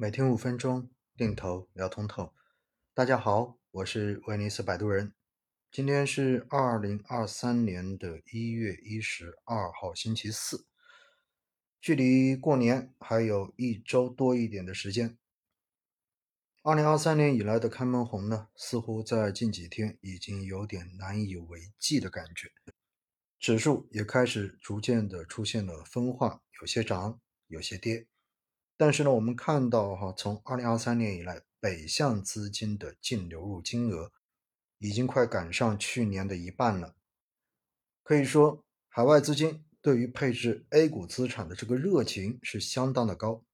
每天五分钟，定投聊通透。大家好，我是威尼斯摆渡人。今天是二零二三年的一月一十二号，星期四，距离过年还有一周多一点的时间。二零二三年以来的开门红呢，似乎在近几天已经有点难以为继的感觉，指数也开始逐渐的出现了分化，有些涨，有些跌。但是呢，我们看到哈，从二零二三年以来，北向资金的净流入金额已经快赶上去年的一半了。可以说，海外资金对于配置 A 股资产的这个热情是相当的高。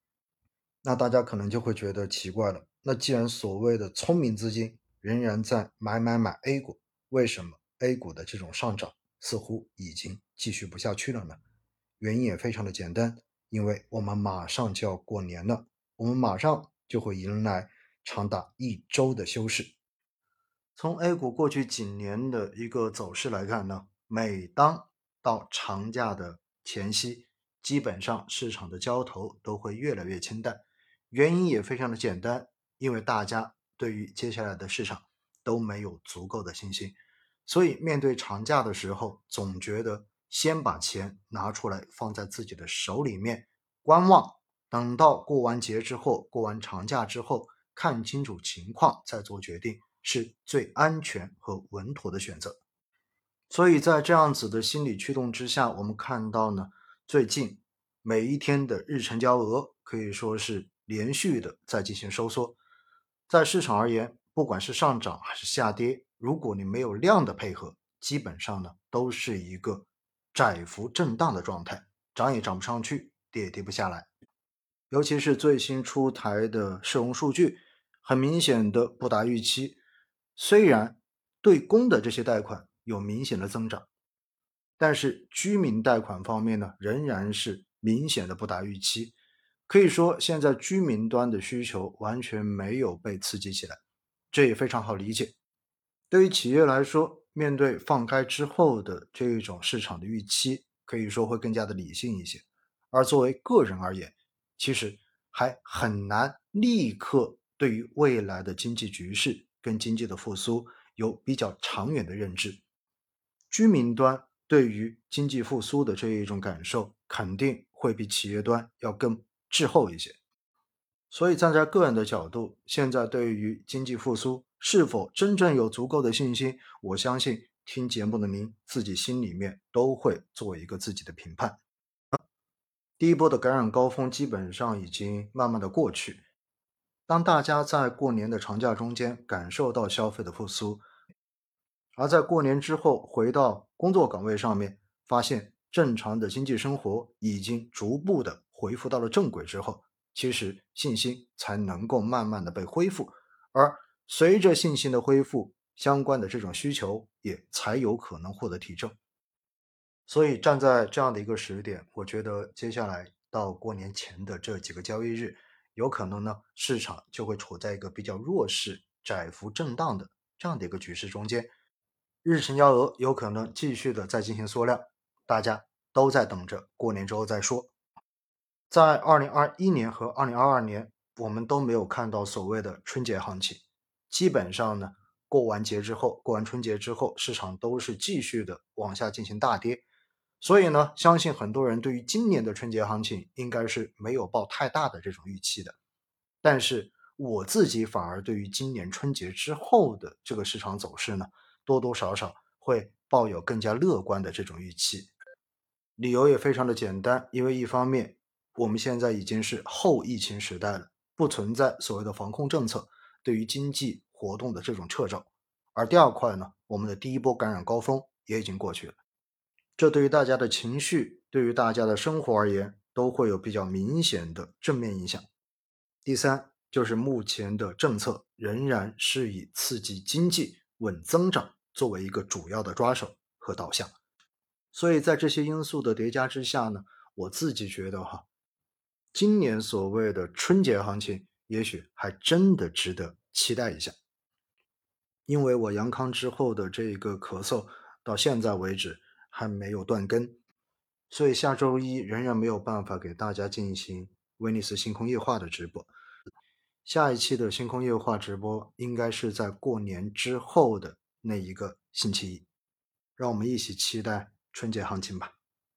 那大家可能就会觉得奇怪了，那既然所谓的聪明资金仍然在买买买 A 股，为什么 A 股的这种上涨似乎已经继续不下去了呢？原因也非常的简单。因为我们马上就要过年了，我们马上就会迎来长达一周的休市。从 A 股过去几年的一个走势来看呢，每当到长假的前夕，基本上市场的交投都会越来越清淡。原因也非常的简单，因为大家对于接下来的市场都没有足够的信心，所以面对长假的时候，总觉得。先把钱拿出来放在自己的手里面观望，等到过完节之后，过完长假之后，看清楚情况再做决定，是最安全和稳妥的选择。所以在这样子的心理驱动之下，我们看到呢，最近每一天的日成交额可以说是连续的在进行收缩。在市场而言，不管是上涨还是下跌，如果你没有量的配合，基本上呢都是一个。窄幅震荡的状态，涨也涨不上去，跌也跌不下来。尤其是最新出台的社融数据，很明显的不达预期。虽然对公的这些贷款有明显的增长，但是居民贷款方面呢，仍然是明显的不达预期。可以说，现在居民端的需求完全没有被刺激起来，这也非常好理解。对于企业来说，面对放开之后的这一种市场的预期，可以说会更加的理性一些。而作为个人而言，其实还很难立刻对于未来的经济局势跟经济的复苏有比较长远的认知。居民端对于经济复苏的这一种感受，肯定会比企业端要更滞后一些。所以站在个人的角度，现在对于经济复苏，是否真正有足够的信心？我相信听节目的您自己心里面都会做一个自己的评判。第一波的感染高峰基本上已经慢慢的过去。当大家在过年的长假中间感受到消费的复苏，而在过年之后回到工作岗位上面，发现正常的经济生活已经逐步的恢复到了正轨之后，其实信心才能够慢慢的被恢复，而。随着信心的恢复，相关的这种需求也才有可能获得提振。所以站在这样的一个时点，我觉得接下来到过年前的这几个交易日，有可能呢市场就会处在一个比较弱势、窄幅震荡的这样的一个局势中间，日成交额有可能继续的在进行缩量，大家都在等着过年之后再说。在二零二一年和二零二二年，我们都没有看到所谓的春节行情。基本上呢，过完节之后，过完春节之后，市场都是继续的往下进行大跌，所以呢，相信很多人对于今年的春节行情应该是没有抱太大的这种预期的。但是我自己反而对于今年春节之后的这个市场走势呢，多多少少会抱有更加乐观的这种预期。理由也非常的简单，因为一方面我们现在已经是后疫情时代了，不存在所谓的防控政策。对于经济活动的这种掣肘，而第二块呢，我们的第一波感染高峰也已经过去了，这对于大家的情绪，对于大家的生活而言，都会有比较明显的正面影响。第三，就是目前的政策仍然是以刺激经济、稳增长作为一个主要的抓手和导向，所以在这些因素的叠加之下呢，我自己觉得哈，今年所谓的春节行情。也许还真的值得期待一下，因为我阳康之后的这个咳嗽到现在为止还没有断根，所以下周一仍然没有办法给大家进行威尼斯星空夜话的直播。下一期的星空夜话直播应该是在过年之后的那一个星期一，让我们一起期待春节行情吧。